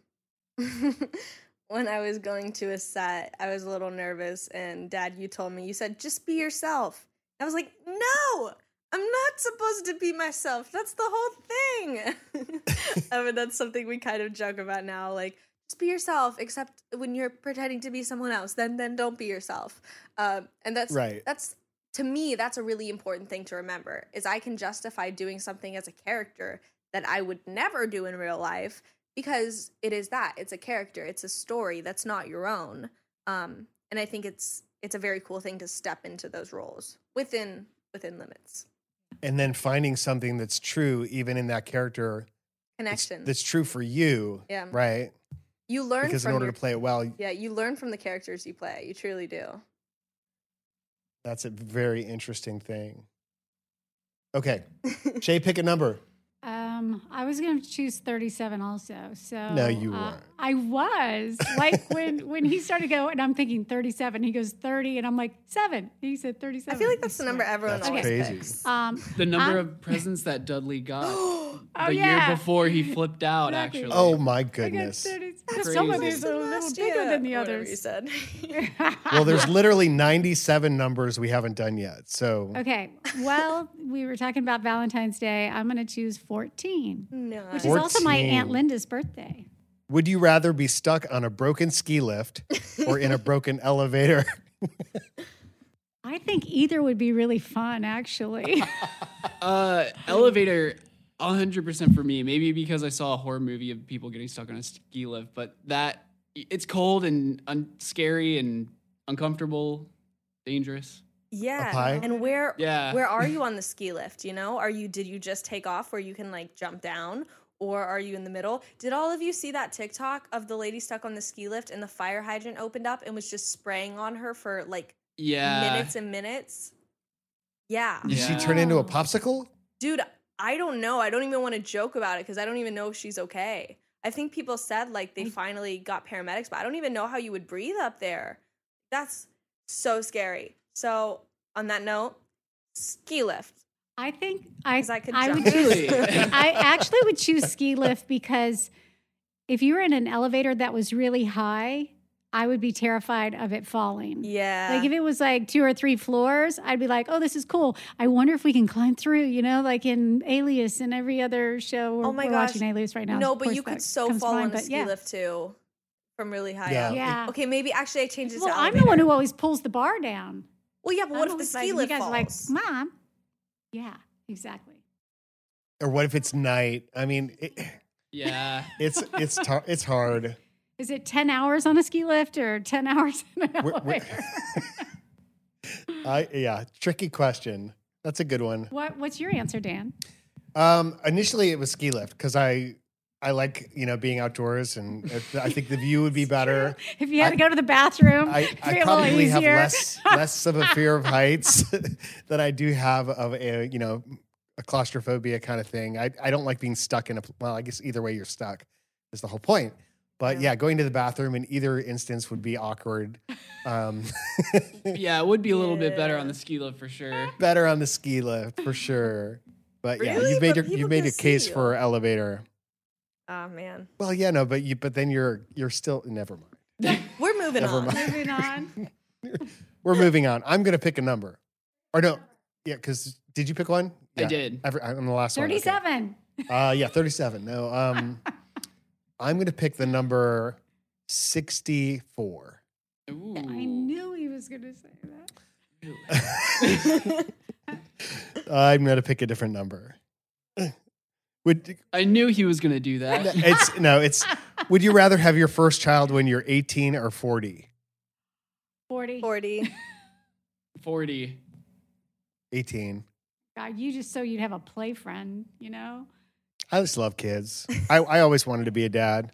S2: *laughs* when I was going to a set, I was a little nervous, and Dad, you told me you said just be yourself. I was like, no, I'm not supposed to be myself. That's the whole thing. *laughs* I mean, that's something we kind of joke about now. Like, just be yourself, except when you're pretending to be someone else. Then, then don't be yourself. Um, and that's
S1: Right.
S2: That's to me, that's a really important thing to remember. Is I can justify doing something as a character that I would never do in real life because it is that it's a character, it's a story that's not your own. Um, and I think it's it's a very cool thing to step into those roles within within limits.
S1: And then finding something that's true even in that character
S2: Connection.
S1: that's true for you
S2: Yeah.
S1: right
S2: you learn
S1: because in order
S2: your,
S1: to play it well
S2: yeah, you learn from the characters you play. You truly do.
S1: that's a very interesting thing okay *laughs* shay pick a number
S4: Um, I was going to choose 37 also. So
S1: No, you
S4: uh,
S1: weren't.
S4: I was like when *laughs* when he started going, and I'm thinking 37. He goes 30, and I'm like seven. He said 37.
S2: I feel like that's the number everyone
S1: That's
S2: always
S1: crazy.
S2: picks.
S4: Um,
S5: The number
S4: I'm-
S5: of presents that Dudley got *gasps* *gasps* *gasps*
S4: oh
S5: the
S4: yeah.
S5: year before he flipped out,
S4: Exactly.
S5: actually.
S1: oh my goodness
S4: 30. Some of these are a little bigger
S2: year,
S4: than the others.
S2: You said. *laughs*
S1: well there's literally 97 numbers we haven't done yet so
S4: Okay. Well, we were talking about Valentine's Day. I'm going to choose 14,
S2: no.
S4: which is also my Aunt Linda's birthday.
S1: would you rather be stuck on a broken ski lift or in a broken elevator *laughs*
S4: I think either would be really fun, actually. *laughs*
S5: Uh, elevator, hundred percent for me. Maybe because I saw a horror movie of people getting stuck on a ski lift, but that it's cold and un- scary and uncomfortable, dangerous.
S2: Yeah. And where
S5: Yeah.
S2: where are you *laughs* on the ski lift, you know? Are you did you just take off where you can like jump down or are you in the middle? Did all of you see that TikTok of the lady stuck on the ski lift and the fire hydrant opened up and was just spraying on her for like
S5: Yeah,
S2: minutes and minutes? Yeah.
S1: Did she turn into a popsicle?
S2: Dude, I don't know. I don't even want to joke about it cuz I don't even know if she's okay. I think people said like they mm. finally got paramedics, but I don't even know how you would breathe up there. That's so scary. So, on that note, ski lift.
S4: I think I
S2: 'Cause I could
S4: I would choose *laughs* I actually would choose ski lift because if you were in an elevator that was really high, I would be terrified of it falling.
S2: Yeah.
S4: Like if it was like two or three floors, I'd be like, "Oh, this is cool. I wonder if we can climb through." You know, like in Alias and every other show. We're,
S2: Oh my
S4: we're
S2: gosh.
S4: watching Alias right now.
S2: no, but you could so fall on a ski
S4: yeah.
S2: lift too, from really high
S1: Yeah.
S2: up.
S4: Yeah.
S2: Okay, maybe actually I changed it
S4: Well,
S2: to
S4: I'm the one who always pulls the bar down.
S2: Well, yeah, but what
S4: I'm
S2: if the ski
S4: like,
S2: lift
S4: you guys are like,
S2: falls?
S4: "Mom." Yeah, exactly.
S1: Or what if it's night? I mean, it,
S5: yeah. *laughs*
S1: it's it's tar- it's hard.
S4: Is it 10 hours on a ski lift or 10 *laughs* hours in an
S1: We're- we're- *laughs* I yeah, tricky question. That's a good one.
S4: what, what's your answer, Dan?
S1: Um, initially, it was ski lift because I I like you know being outdoors and I think the view would be *laughs* better.
S4: If you had
S1: I-
S4: to go to the bathroom,
S1: I, I probably have less less of a fear of heights than I do have of a you know a claustrophobia kind of thing. I I don't like being stuck in a well. I guess either way you're stuck is the whole point. But yeah, going to the bathroom in either instance would be awkward. Um, *laughs*
S5: Yeah, it would be a little bit better on the ski lift for sure. *laughs*
S1: better on the ski lift for sure. But yeah,
S2: Really?
S1: you made
S2: But
S1: your,
S2: people
S1: you made a case
S2: you.
S1: for elevator.
S2: Oh man,
S1: Well, yeah, no, but you but then you're you're still never mind. *laughs*
S2: we're moving
S1: Never
S2: on.
S1: mind.
S4: Moving on.
S1: We're moving on. I'm gonna pick a number. Or no, yeah, because did you pick one?
S5: I did.
S1: Every, I'm the last one. okay.
S4: 37.
S1: Uh, yeah, 37. No, um, I'm gonna pick the number 64.
S5: Ooh.
S4: I knew he was going to say that. *laughs*
S1: I'm gonna pick a different number. *clears throat* Would
S5: I knew he was gonna do that.
S1: it's no, it's would you rather have your first child when you're 18 or 40?
S4: 40.
S2: Forty.
S5: Forty.
S1: 18.
S4: God, you just so you'd have a play friend, you know?
S1: I just love kids. I, I always wanted to be a dad.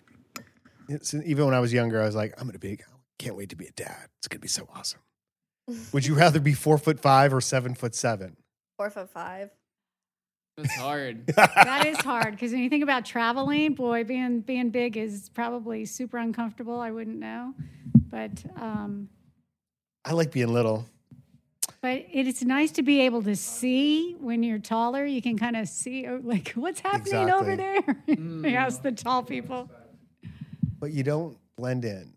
S1: It's- even when I was younger, I was like, I'm gonna be. Can't wait to be a dad. It's gonna be so awesome. *laughs* Would you rather be four foot five or seven foot seven?
S2: Four foot five.
S5: That's hard. *laughs*
S4: That is hard because when you think about traveling, boy, being being big is probably super uncomfortable. I wouldn't know, but um,
S1: I like being little.
S4: But it is nice to be able to see when you're taller. You can kind of see oh, like *laughs* what's happening over there. *laughs* Ask the tall people.
S1: but you don't blend in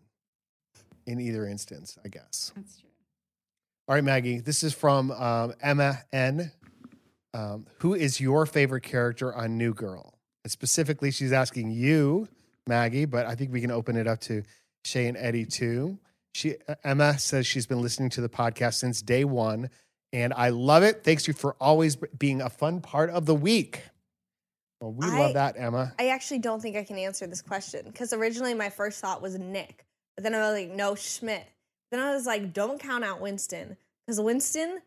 S1: in either instance, I guess.
S4: That's true.
S1: All right, Maggie, this is from um, Emma N. Um, who is your favorite character on New Girl? And specifically, she's asking you, Maggie, but I think we can open it up to Shay and Eddie too. She Emma says she's been listening to the podcast since day one, and I love it. Thanks you for always being a fun part of the week. Well, we
S2: I-
S1: love that, Emma.
S2: I actually don't think I can answer this question because originally my first thought was Nick, but then I was like, no, Schmidt. Then I was like, don't count out Winston because Winston,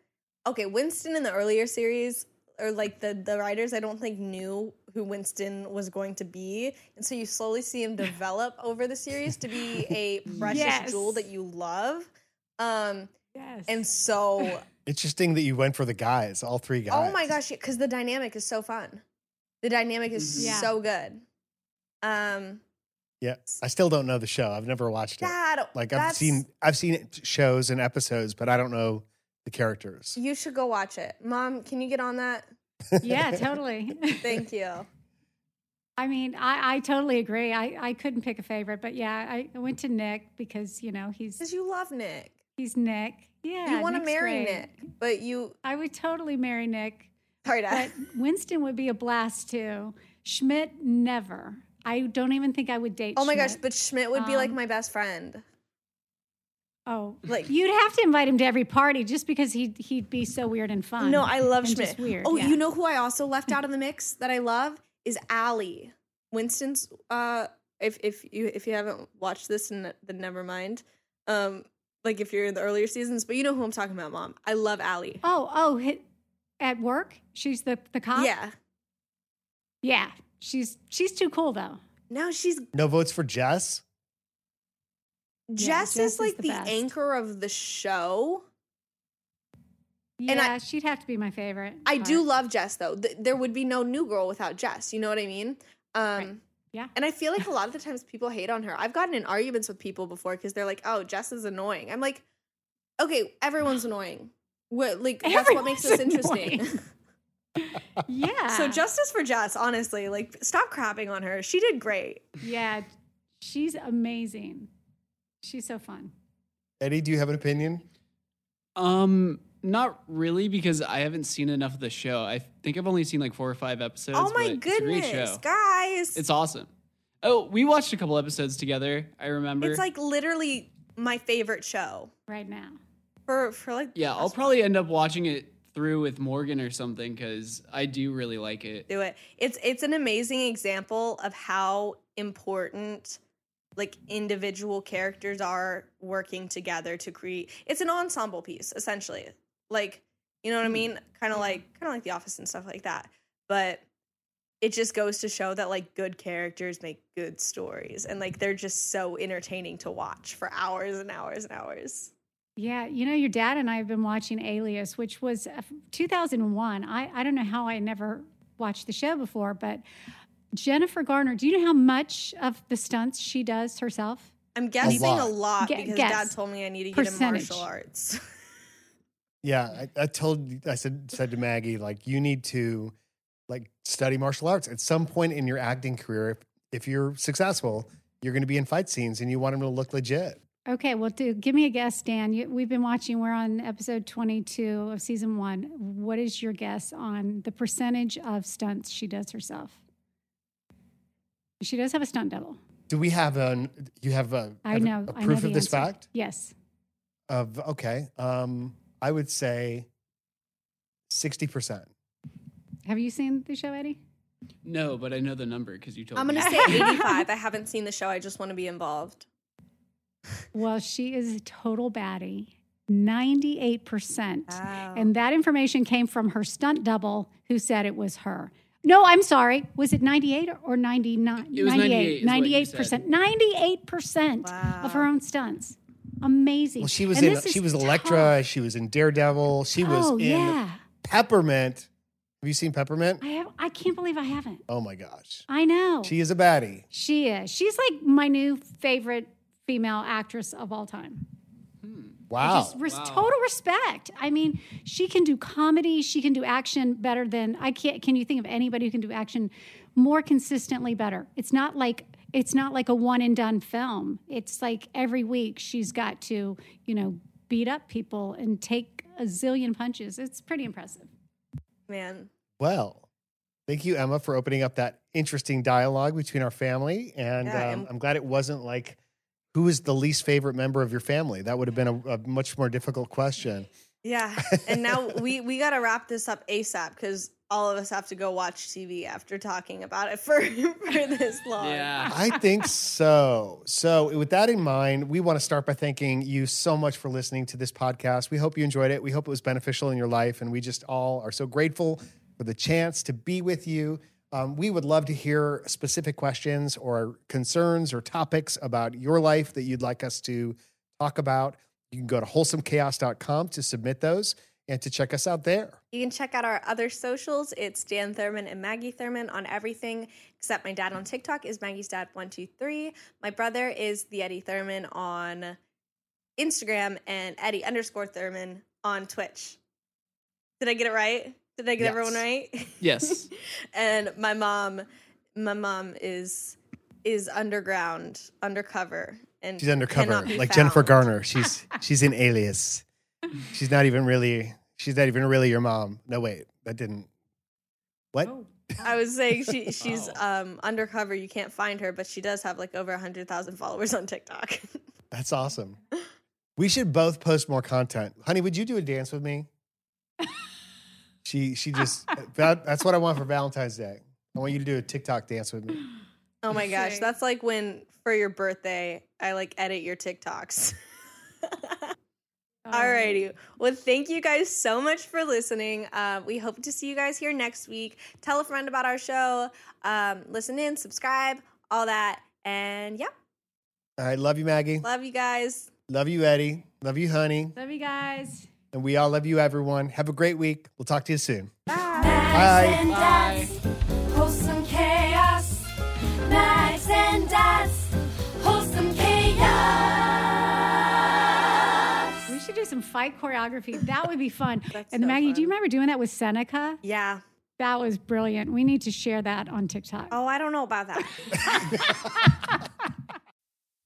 S2: okay, Winston in the earlier series or like the the writers, I don't think knew who Winston was going to be, and so you slowly see him develop *laughs* over the series to be a *laughs* precious
S4: Yes.
S2: jewel that you love. Um,
S4: Yes.
S2: and so *laughs*
S1: Interesting that you went for the guys, all three guys.
S2: Oh my gosh, because the dynamic is so fun. The dynamic is
S4: Yeah.
S2: so good. Um,
S1: Yeah, I still don't know the show. I've never watched it.
S2: that
S1: Like I've seen I've seen shows and episodes, but I don't know the characters.
S2: You should go watch it, Mom. Can you get on that?
S4: Yeah, totally. *laughs*
S2: Thank you.
S4: I mean, I, I totally agree. I, I couldn't pick a favorite, but yeah, I went to Nick because you know he's
S2: Because you love Nick.
S4: he's Nick. Yeah,
S2: you want to marry
S4: great.
S2: Nick, but you.
S4: I would totally marry Nick,
S2: Sorry,
S4: but *laughs* Winston would be a blast too. Schmidt never. I don't even think I would date.
S2: Oh my gosh, but Schmidt would be like
S4: Um,
S2: my best friend.
S4: Oh,
S2: Like- *laughs*
S4: you'd have to invite him to every party just because he'd he'd be so weird and fun.
S2: No, I love Schmidt.
S4: Weird.
S2: oh,
S4: yeah.
S2: you know who I also left out *laughs* of the mix that I love is Allie. Winston's uh if if you if you haven't watched this then then never mind. Um like if you're in the earlier seasons, but you know who I'm talking about, mom. I love Allie.
S4: Oh, oh, hit, at work, she's the the cop.
S2: Yeah.
S4: yeah. She's she's too cool though.
S2: Now she's
S1: No votes for Jess.
S2: Jess,
S4: Jess
S2: is
S4: is
S2: like
S4: the
S2: the, anchor of the show.
S4: Yeah,
S2: And I-
S4: she'd have to be my favorite.
S2: I do love Jess though. Th- there would be no new girl without Jess. You know what I mean? Um
S4: Right. Yeah.
S2: And I feel like a lot of the times people hate on her. I've gotten in arguments with people before because they're like, "Oh, Jess is annoying." I'm like, "Okay, everyone's annoying. What like that's what makes us
S4: Everyone's *laughs*
S2: interesting." *laughs*
S4: Yeah.
S2: so justice for Jess, honestly. Like, stop crapping on her. She did great.
S4: yeah, she's amazing. She's so fun.
S1: Eddie, do you have an opinion?
S5: Um, not really because I haven't seen enough of the show. I think I've only seen like four or five episodes.
S2: oh my
S5: but It's a great
S2: goodness,
S5: show.
S2: guys!
S5: It's awesome. Oh, we watched a couple episodes together. I remember.
S2: it's like literally my favorite show
S4: right now.
S2: for for like
S5: yeah, I'll probably end up watching it through with Morgan or something because I do really like it.
S2: do it. It's it's an amazing example of how important like individual characters are working together to create. It's an ensemble piece essentially. Like, you know what I mean? Kind of like kind of like The Office and stuff like that. But it just goes to show that like good characters make good stories and like they're just so entertaining to watch for hours and hours and hours.
S4: Yeah, you know, your dad and I have been watching Alias, which was uh, 2001. I, I don't know how I never watched the show before, but Jennifer Garner, do you know how much of the stunts she does herself?
S2: I'm guessing a
S1: lot.
S2: lot,
S4: Gu-
S2: because
S4: guess.
S2: dad told me I need to get in martial arts. *laughs*
S1: Yeah, I, I told I said said to Maggie like you need to like study martial arts at some point in your acting career. If, if you're successful, you're going to be in fight scenes, and you want them to look legit.
S4: Okay, well, do, give me a guess, Dan. You, we've been watching, we're on episode 22 of season one. What is your guess on the percentage of stunts she does herself? She does have a stunt double.
S1: Do we have a you have a,
S4: I
S1: have a-
S4: know.
S1: a
S4: I know
S1: proof
S4: the
S1: of this
S4: answer.
S1: fact?
S4: Yes.
S1: Of okay, um, I would say sixty percent.
S4: Have you seen the show, Eddie?
S5: No, but I know the number because you told me.
S2: I'm gonna say *laughs* 85. I haven't seen the show. I just want to be involved.
S4: Well, she is a total baddie. 98%.
S2: Wow.
S4: And that information came from her stunt double who said it was her. No, I'm sorry. Was it 98 or 99?
S5: It was 98 is what
S4: 98%. 98% of her own stunts. Amazing.
S1: Well, she was
S4: And
S1: in she was
S4: tough.
S1: Elektra. She was in Daredevil. She was
S4: oh,
S1: in
S4: yeah.
S1: Peppermint. Have you seen Peppermint?
S4: I have I can't believe I haven't.
S1: Oh my gosh,
S4: I know.
S1: she is a baddie.
S4: she is. She's like my new favorite female actress of all time.
S1: Wow.
S4: Just res-
S5: Wow.
S4: total respect. I mean, she can do comedy. She can do action better than I can't. Can you think of anybody who can do action more consistently better? It's not like it's not like a one and done film. It's like every week she's got to you know beat up people and take a zillion punches. It's pretty impressive.
S2: Man,
S1: Well, thank you, Emma, for opening up that interesting dialogue between our family. And
S2: Yeah,
S1: um,
S2: I'm-
S1: I'm glad it wasn't like, who is the least favorite member of your family? That would have been a, a much more difficult question.
S2: yeah. And now *laughs* we we gotta wrap this up ASAP because all of us have to go watch TV after talking about it for *laughs* for this long.
S5: Yeah.
S1: I think so. So, with that in mind, we want to start by thanking you so much for listening to this podcast. We hope you enjoyed it. We hope it was beneficial in your life. And we just all are so grateful for the chance to be with you. Um, we would love to hear specific questions or concerns or topics about your life that you'd like us to talk about. You can go to wholesomechaos.com to submit those and to check us out there.
S2: You can check out our other socials. It's Dan Thurman and Maggie Thurman on everything except my dad on TikTok is Maggie's dad one two three. My brother is the Eddie Thurman on Instagram and Eddie underscore Thurman on Twitch. Did I get it right? Did I get
S1: Yes.
S2: everyone right?
S5: Yes. *laughs*
S2: and my mom, my mom is is underground, undercover, and
S1: She's undercover,
S2: cannot be
S1: like Jennifer. Garner. She's *laughs* she's in Alias. She's not even really. She's not even really your mom. No, wait, that didn't. What?
S2: I was saying she *laughs* she's
S5: Wow.
S2: um undercover. You can't find her, but she does have like over hundred thousand followers on TikTok.
S1: That's awesome. We should both post more content. Honey, would you do a dance with me? She she just that, that's what I want for Valentine's Day. I want you to do a TikTok dance with me. *gasps*
S2: Oh my gosh, that's like when for your birthday I like edit your TikToks. *laughs* Alrighty. Well, thank you guys so much for listening. Uh, we hope to see you guys here next week. Tell a friend about our show. Um, listen in, subscribe, all that. And yeah,
S1: All right, love you, Maggie.
S2: love you guys.
S1: Love you, Eddie. Love you, honey.
S4: Love you guys.
S1: And we all love you, everyone. Have a great week. We'll talk to you soon.
S2: Bye.
S1: Bye.
S3: and Dads, wholesome chaos. Mags and Dads, wholesome chaos.
S4: We should do some fight choreography. That would be fun. *laughs*
S2: That's
S4: and
S2: so
S4: Maggie, do you remember doing that with Seneca?
S2: Yeah.
S4: That was brilliant. We need to share that on TikTok.
S2: Oh, I don't know about that. *laughs*